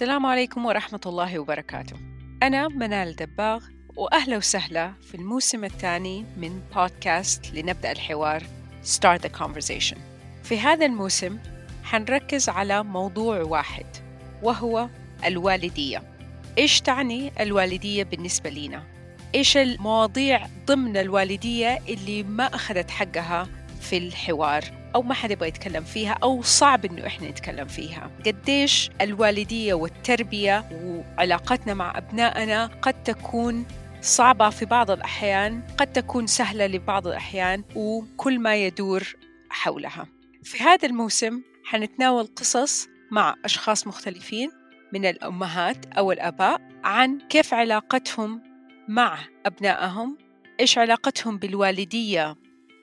السلام عليكم ورحمة الله وبركاته. أنا منال دباغ وأهلا وسهلا في الموسم الثاني من بودكاست لنبدأ الحوار Start the Conversation. في هذا الموسم حنركز على موضوع واحد وهو الوالدية. إيش تعني الوالدية بالنسبة لنا؟ إيش المواضيع ضمن الوالدية اللي ما أخذت حقها في الحوار؟ أو ما حد يبغى يتكلم فيها أو صعب إنه إحنا نتكلم فيها. قديش الوالدية والتربية وعلاقتنا مع أبنائنا قد تكون صعبة في بعض الأحيان قد تكون سهلة لبعض الأحيان وكل ما يدور حولها. في هذا الموسم حنتناول قصص مع أشخاص مختلفين من الأمهات أو الآباء عن كيف علاقتهم مع أبنائهم إيش علاقتهم بالوالدية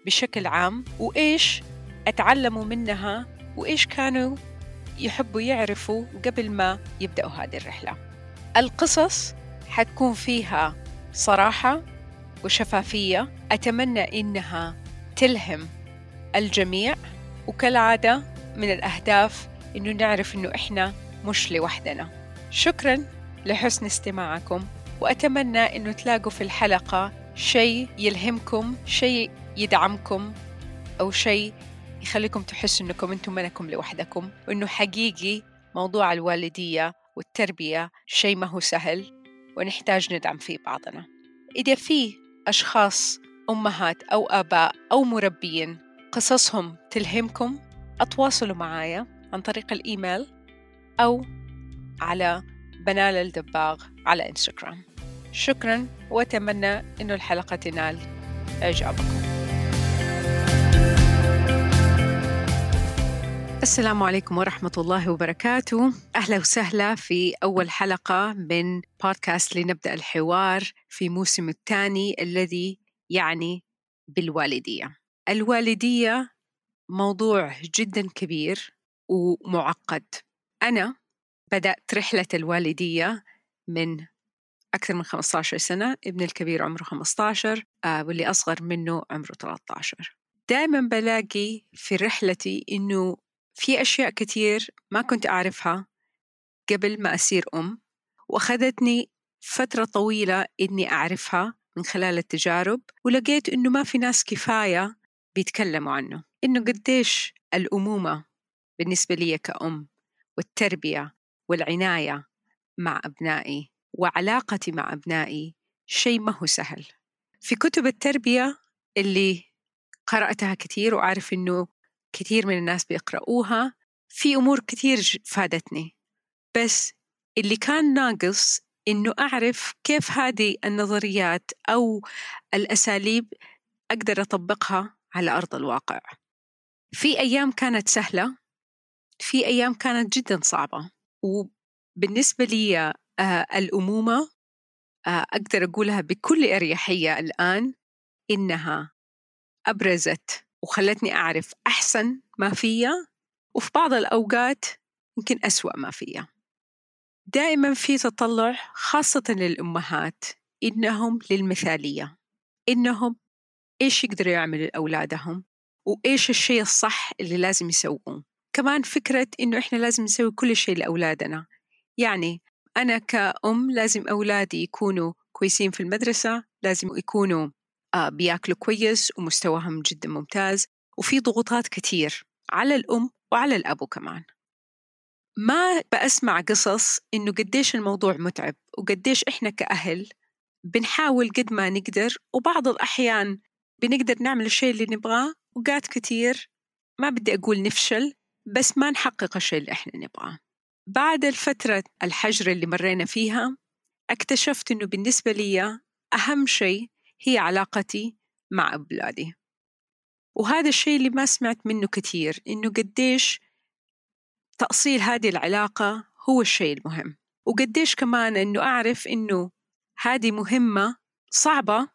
بشكل عام وإيش أتعلموا منها وإيش كانوا يحبوا يعرفوا قبل ما يبدأوا هذه الرحلة. القصص حتكون فيها صراحة وشفافية. أتمنى إنها تلهم الجميع. وكالعادة من الأهداف إنه نعرف إنه إحنا مش لوحدنا. شكرا لحسن استماعكم. وأتمنى إنه تلاقوا في الحلقة شيء يلهمكم شيء يدعمكم أو شيء يخليكم تحسوا إنكم أنتم منكم لوحدكم وإنه حقيقي موضوع الوالدية والتربية شيء ما هو سهل ونحتاج ندعم فيه بعضنا. إذا في أشخاص أمهات أو آباء أو مربيين قصصهم تلهمكم أتواصلوا معايا عن طريق الإيميل أو على بنال الدباغ على إنستغرام. شكرا وأتمنى أن الحلقة تنال إعجابكم. السلام عليكم ورحمة الله وبركاته. أهلا وسهلا في أول حلقة من بودكاست لنبدأ الحوار في موسم الثاني الذي يعني بالوالدية. الوالدية موضوع جدا كبير ومعقد. أنا بدأت رحلة الوالدية من أكثر من 15 سنة. ابن الكبير عمره 15 آه واللي أصغر منه عمره 13 دائما بلاقي في رحلتي إنه في أشياء كتير ما كنت أعرفها قبل ما أصير أم وأخذتني فترة طويلة إني أعرفها من خلال التجارب ولقيت إنه ما في ناس كفاية بيتكلموا عنه. إنه قديش الأمومة بالنسبة لي كأم والتربية والعناية مع أبنائي وعلاقتي مع أبنائي شيء ما هو سهل. في كتب التربية اللي قرأتها كثير وأعرف إنه كثير من الناس بيقرأوها في أمور كثير فادتني. بس اللي كان ناقص إنه أعرف كيف هذه النظريات أو الأساليب أقدر أطبقها على أرض الواقع. في أيام كانت سهلة في أيام كانت جدا صعبة. وبالنسبة لي آه الأمومة آه أقدر أقولها بكل أريحية الآن إنها أبرزت وخلتني أعرف أحسن ما فيا وفي بعض الأوقات يمكن أسوأ ما فيا. دائما في تطلع خاصة للأمهات إنهم للمثالية إنهم إيش يقدروا يعملوا لأولادهم وإيش الشيء الصح اللي لازم يسووه كمان فكرة إنه إحنا لازم نسوي كل شيء لأولادنا. يعني أنا كأم لازم أولادي يكونوا كويسين في المدرسة لازم يكونوا بياكلوا كويس ومستواهم جدا ممتاز وفي ضغوطات كتير على الأم وعلى الأبو كمان. ما بأسمع قصص إنه قديش الموضوع متعب وقديش إحنا كأهل بنحاول قد ما نقدر وبعض الأحيان بنقدر نعمل الشيء اللي نبغاه وقات كتير ما بدي أقول نفشل بس ما نحقق الشيء اللي إحنا نبغاه. بعد الفترة الحجر اللي مرينا فيها اكتشفت إنه بالنسبة لي أهم شيء هي علاقتي مع أولادي. وهذا الشيء اللي ما سمعت منه كثير إنه قديش تأصيل هذه العلاقة هو الشيء المهم. وقديش كمان إنه أعرف إنه هذه مهمة صعبة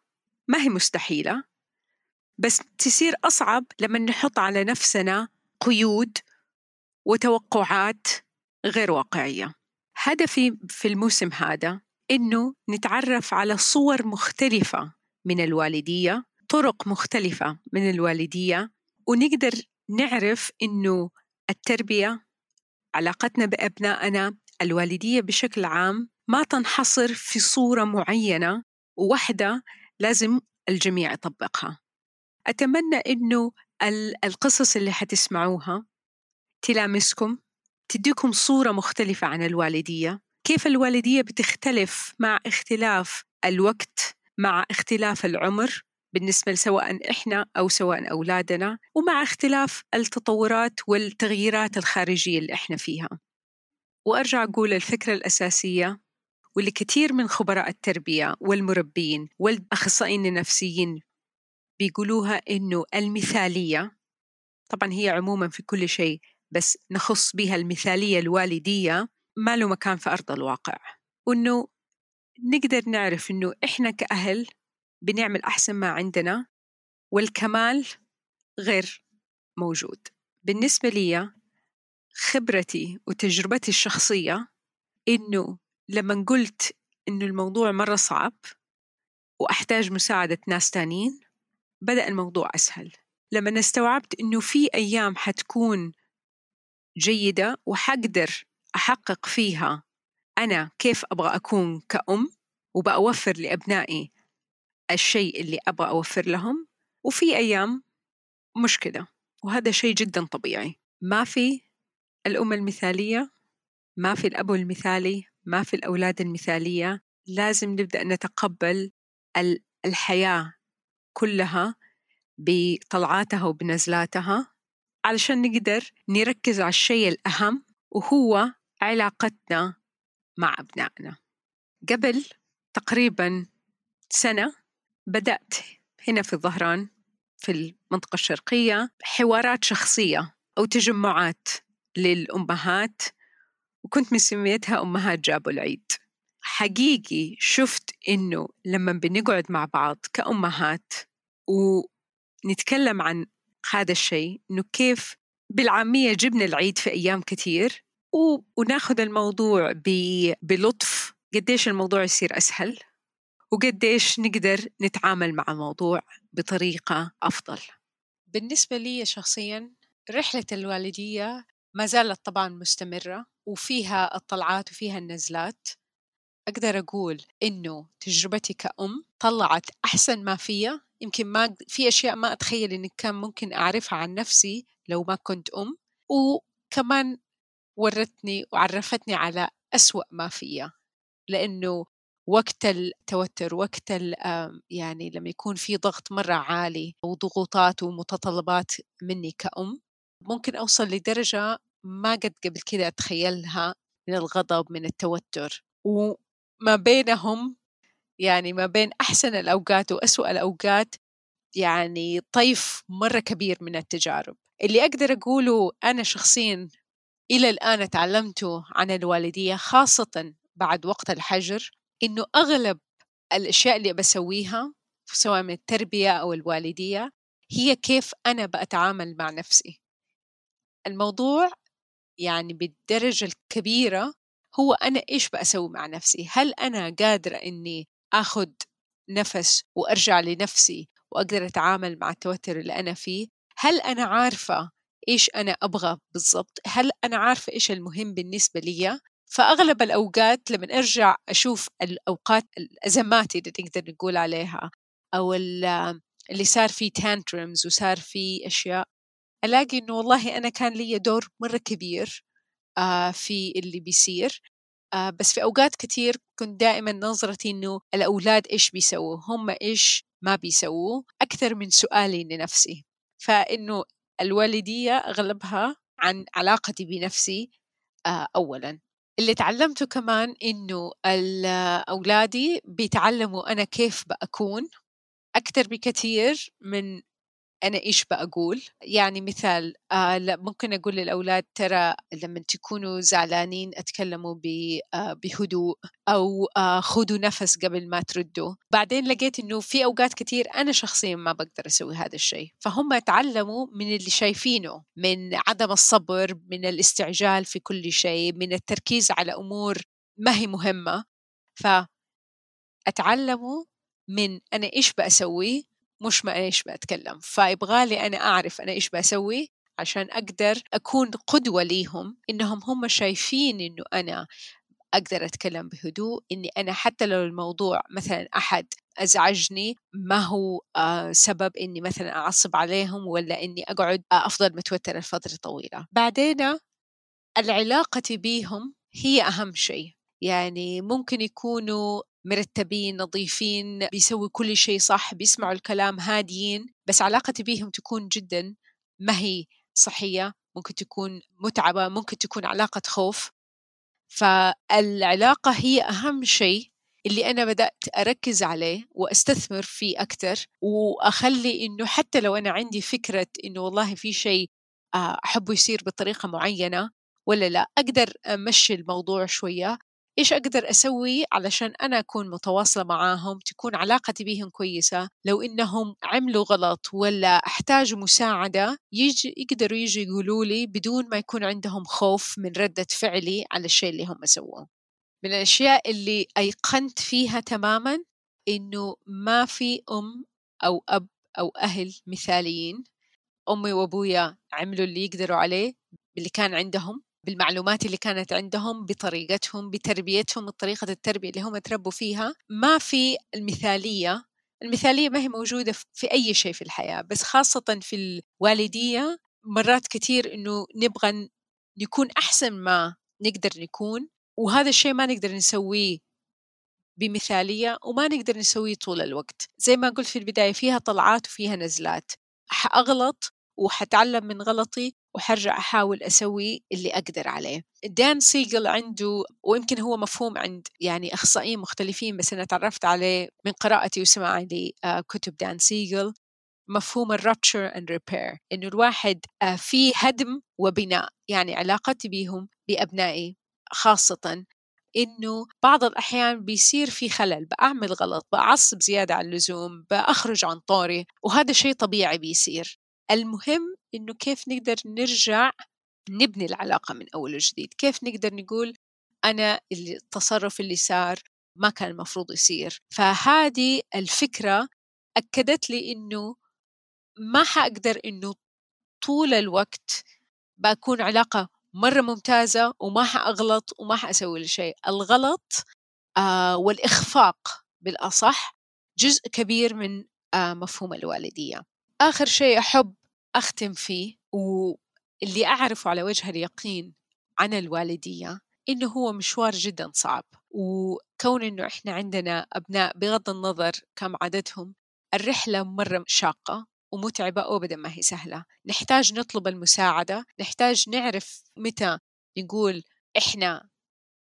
ما هي مستحيلة بس تصير أصعب لما نحط على نفسنا قيود وتوقعات غير واقعية. هدفي في الموسم هذا إنه نتعرف على صور مختلفة من الوالدية طرق مختلفة من الوالدية ونقدر نعرف إنه التربية علاقتنا بأبنائنا الوالدية بشكل عام ما تنحصر في صورة معينة وواحدة لازم الجميع يطبقها. أتمنى إنه القصص اللي حتسمعوها تلامسكم تديكم صورة مختلفة عن الوالدية. كيف الوالدية بتختلف مع اختلاف الوقت؟ مع اختلاف العمر بالنسبة سواء إحنا أو سواء أولادنا ومع اختلاف التطورات والتغييرات الخارجية اللي إحنا فيها. وأرجع أقول الفكرة الأساسية واللي كثير من خبراء التربية والمربين والأخصائيين النفسيين بيقولوها إنه المثالية طبعا هي عموما في كل شيء بس نخص بها المثالية الوالدية ما له مكان في أرض الواقع. وإنه نقدر نعرف إنه إحنا كأهل بنعمل أحسن ما عندنا والكمال غير موجود. بالنسبة لي خبرتي وتجربتي الشخصية إنه لما قلت إنه الموضوع مرة صعب وأحتاج مساعدة ناس تانيين بدأ الموضوع أسهل. لما استوعبت إنه في أيام حتكون جيدة وحقدر أحقق فيها أنا كيف أبغى أكون كأم وبأوفر لأبنائي الشيء اللي أبغى أوفر لهم وفي أيام مش كده وهذا شيء جدا طبيعي. ما في الأم المثالية ما في الأب المثالي ما في الأولاد المثالية لازم نبدأ نتقبل الحياة كلها بطلعاتها وبنزلاتها علشان نقدر نركز على الشيء الأهم وهو علاقتنا مع أبنائنا. قبل تقريبا سنة بدأت هنا في الظهران في المنطقة الشرقية حوارات شخصية أو تجمعات للأمهات وكنت مسميتها أمهات جابوا العيد. حقيقي شفت إنه لما بنقعد مع بعض كأمهات ونتكلم عن هذا الشيء إنه كيف بالعامية جبنا العيد في أيام كثير وناخذ الموضوع بلطف. قديش الموضوع يصير أسهل وقديش نقدر نتعامل مع الموضوع بطريقة أفضل. بالنسبة لي شخصيا رحلة الوالدية ما زالت طبعا مستمرة وفيها الطلعات وفيها النزلات. أقدر أقول إنه تجربتي كأم طلعت أحسن ما فيها يمكن ما في أشياء ما أتخيل إني كان ممكن أعرفها عن نفسي لو ما كنت أم. وكمان ورتني وعرفتني على أسوأ ما فيها لأنه وقت التوتر وقت يعني لما يكون في ضغط مرة عالي وضغوطات ومتطلبات مني كأم ممكن أوصل لدرجة ما قد قبل كده أتخيلها من الغضب من التوتر. وما بينهم يعني ما بين أحسن الأوقات وأسوأ الأوقات يعني طيف مرة كبير من التجارب. اللي أقدر أقوله أنا شخصيا إلى الآن تعلمته عن الوالدية خاصة بعد وقت الحجر إنه أغلب الأشياء اللي بسويها سواء من التربية أو الوالدية هي كيف أنا بأتعامل مع نفسي. الموضوع يعني بالدرجة الكبيرة هو أنا إيش بأسوي مع نفسي؟ هل أنا قادرة إني أخذ نفس وأرجع لنفسي وأقدر أتعامل مع التوتر اللي أنا فيه؟ هل أنا عارفة إيش أنا أبغى بالضبط هل أنا عارفة إيش المهم بالنسبة لي فأغلب الأوقات لما أرجع أشوف الأوقات الأزمات اللي نقدر نقول عليها أو اللي صار فيه تانترمز وصار فيه أشياء ألاقي إنه والله أنا كان لي دور مرة كبير آه، في اللي بيصير آه، بس في أوقات كتير كنت دائما نظرتي إنه الأولاد إيش بيسووا؟ هم إيش ما بيسووا؟ أكثر من سؤالي لنفسي. فإنه الوالدية أغلبها عن علاقتي بنفسي آه، أولا. اللي تعلمته كمان إنه أولادي بيتعلموا أنا كيف بأكون أكثر بكثير من أنا إيش بقول يعني مثال آه ممكن أقول للأولاد ترى لما تكونوا زعلانين أتكلموا آه بهدوء أو آه خذوا نفس قبل ما تردوا. بعدين لقيت إنه في أوقات كثير أنا شخصيا ما بقدر أسوي هذا الشيء. فهم تعلموا من اللي شايفينه من عدم الصبر من الاستعجال في كل شيء من التركيز على أمور ما هي مهمة. فأتعلموا من أنا إيش بسوي مش ما إيش بتكلم فيبغالي أنا أعرف أنا إيش بسوي عشان أقدر أكون قدوة ليهم إنهم هم شايفين إنه أنا أقدر أتكلم بهدوء إني أنا حتى لو الموضوع مثلا أحد أزعجني ما هو آه سبب إني مثلا أعصب عليهم ولا إني أقعد أفضل متوترة لفترة طويلة. بعدين العلاقة بيهم هي أهم شيء. يعني ممكن يكونوا مرتبين نظيفين بيسوي كل شيء صح بيسمعوا الكلام هاديين بس علاقتي بيهم تكون جدا ما هي صحية ممكن تكون متعبة ممكن تكون علاقة خوف. فالعلاقة هي أهم شيء اللي أنا بدأت أركز عليه وأستثمر فيه أكثر وأخلي إنه حتى لو أنا عندي فكرة إنه والله في شيء آه، أحبه يصير بطريقة معينة ولا لا أقدر أمشي الموضوع شوية. إيش أقدر أسوي علشان أنا أكون متواصلة معاهم تكون علاقتي بهم كويسة؟ لو إنهم عملوا غلط ولا أحتاج مساعدة يجي يقدروا يجي يقولوا لي بدون ما يكون عندهم خوف من ردة فعلي على الشيء اللي هم سووه. من الأشياء اللي أيقنت فيها تماما إنه ما في أم أو أب أو أهل مثاليين أمي وأبويا عملوا اللي يقدروا عليه باللي كان عندهم. بالمعلومات اللي كانت عندهم بطريقتهم بتربيتهم طريقة التربية اللي هم تربوا فيها. ما في المثالية المثالية ما هي موجودة في أي شيء في الحياة بس خاصة في الوالدية مرات كثير إنه نبغى نكون أحسن ما نقدر نكون وهذا الشيء ما نقدر نسويه بمثالية وما نقدر نسويه طول الوقت. زي ما قلت في البداية فيها طلعات وفيها نزلات. حأغلط وحتعلم من غلطي وحرجع أحاول أسوي اللي أقدر عليه. دان سيجل عنده ويمكن هو مفهوم عند يعني أخصائيين مختلفين بس أنا تعرفت عليه من قراءتي وسماعي لكتب دان سيجل مفهوم ال rupture and repair إنه الواحد آه، في هدم وبناء يعني علاقتي بهم بأبنائي خاصة إنه بعض الأحيان بيصير في خلل بعمل غلط بعصب زيادة عن اللزوم بأخرج عن طوري وهذا شيء طبيعي بيصير. المهم إنه كيف نقدر نرجع نبني العلاقة من أول وجديد؟ كيف نقدر نقول أنا التصرف اللي صار ما كان المفروض يصير؟ فهذه الفكرة أكدت لي إنه ما حأقدر إنه طول الوقت بكون علاقة مرة ممتازة وما حأغلط وما حأسوي شيء. الغلط آه والإخفاق بالأصح جزء كبير من آه مفهوم الوالدية. آخر شيء أحب أختم فيه واللي أعرفه على وجه اليقين عن الوالدية إنه هو مشوار جدا صعب وكون إنه إحنا عندنا أبناء بغض النظر كم عددهم الرحلة مرة شاقة ومتعبة وأبدا ما هي سهلة. نحتاج نطلب المساعدة نحتاج نعرف متى نقول إحنا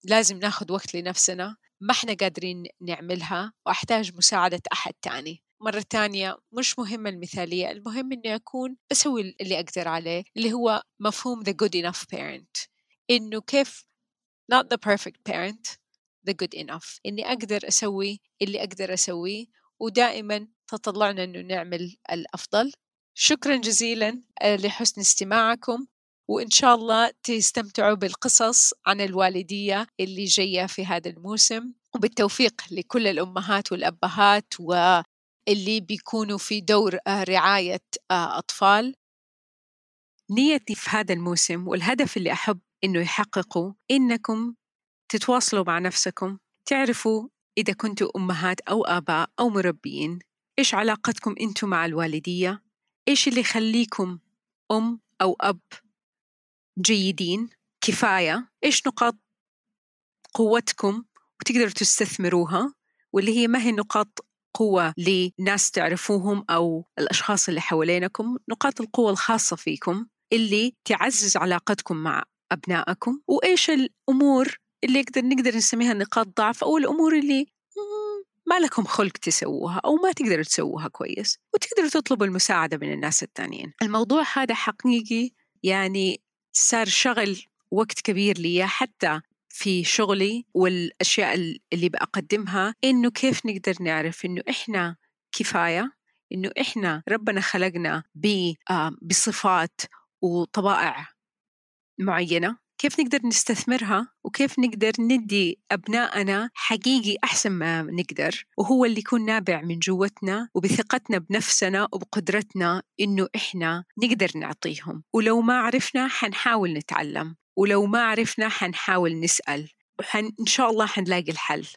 لازم ناخذ وقت لنفسنا ما إحنا قادرين نعملها وأحتاج مساعدة أحد تاني. مرة تانية مش مهمة المثالية المهم إني أكون أسوي اللي أقدر عليه اللي هو مفهوم the good enough parent. إنه كيف not the perfect parent the good enough. إني أقدر أسوي اللي أقدر أسويه ودائما تطلعنا إنه نعمل الأفضل. شكرا جزيلا آه، لحسن استماعكم وإن شاء الله تستمتعوا بالقصص عن الوالدية اللي جاية في هذا الموسم. وبالتوفيق لكل الأمهات والأبهات و اللي بيكونوا في دور آه، رعاية آه، أطفال. نيتي في هذا الموسم والهدف اللي أحب إنه يحققه إنكم تتواصلوا مع نفسكم تعرفوا إذا كنتوا أمهات أو آباء أو مربيين إيش علاقتكم أنتم مع الوالدية؟ إيش اللي يخليكم أم أو أب جيدين؟ كفاية. إيش نقاط قوتكم وتقدروا تستثمروها؟ واللي هي ما هي نقاط قوة لناس تعرفوهم أو الأشخاص اللي حوالينكم نقاط القوة الخاصة فيكم اللي تعزز علاقتكم مع أبنائكم وإيش الأمور اللي يقدر نقدر نسميها نقاط ضعف أو الأمور اللي ما لكم خلق تسووها أو ما تقدروا تسووها كويس وتقدروا تطلبوا المساعدة من الناس التانيين. الموضوع هذا حقيقي يعني صار شغل وقت كبير لي حتى في شغلي والأشياء اللي بقدمها إنه كيف نقدر نعرف إنه إحنا كفاية إنه إحنا ربنا خلقنا بصفات وطبائع معينة. كيف نقدر نستثمرها وكيف نقدر ندي أبنائنا حقيقي أحسن ما نقدر. وهو اللي يكون نابع من جوتنا وبثقتنا بنفسنا وبقدرتنا إنه إحنا نقدر نعطيهم. ولو ما عرفنا حنحاول نتعلم. ولو ما عرفنا حنحاول نسأل وحن إن شاء الله حنلاقي الحل.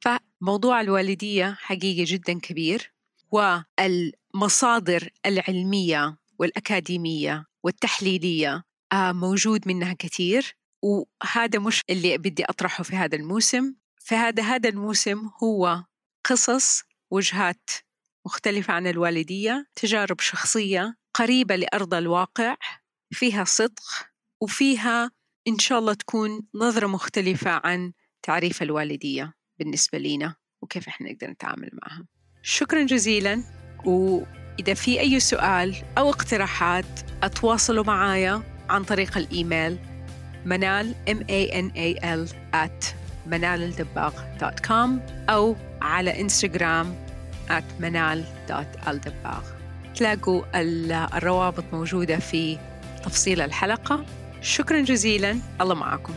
فموضوع الوالدية حقيقي جدا كبير والمصادر العلمية والأكاديمية والتحليلية آه، موجود منها كثير وهذا مش اللي بدي أطرحه في هذا الموسم. فهذا هذا الموسم هو قصص وجهات مختلفة عن الوالدية تجارب شخصية قريبة لأرض الواقع فيها صدق وفيها إن شاء الله تكون نظرة مختلفة عن تعريف الوالدية بالنسبة لنا وكيف إحنا نقدر نتعامل معها. شكرا جزيلا وإذا في أي سؤال أو اقتراحات أتواصلوا معايا عن طريق الإيميل منال m a n a l at منالالدباغ.com أو على إنستغرام at منال.الدباغ تلاقوا الروابط موجودة في تفصيل الحلقة. شكرا جزيلا. الله معكم.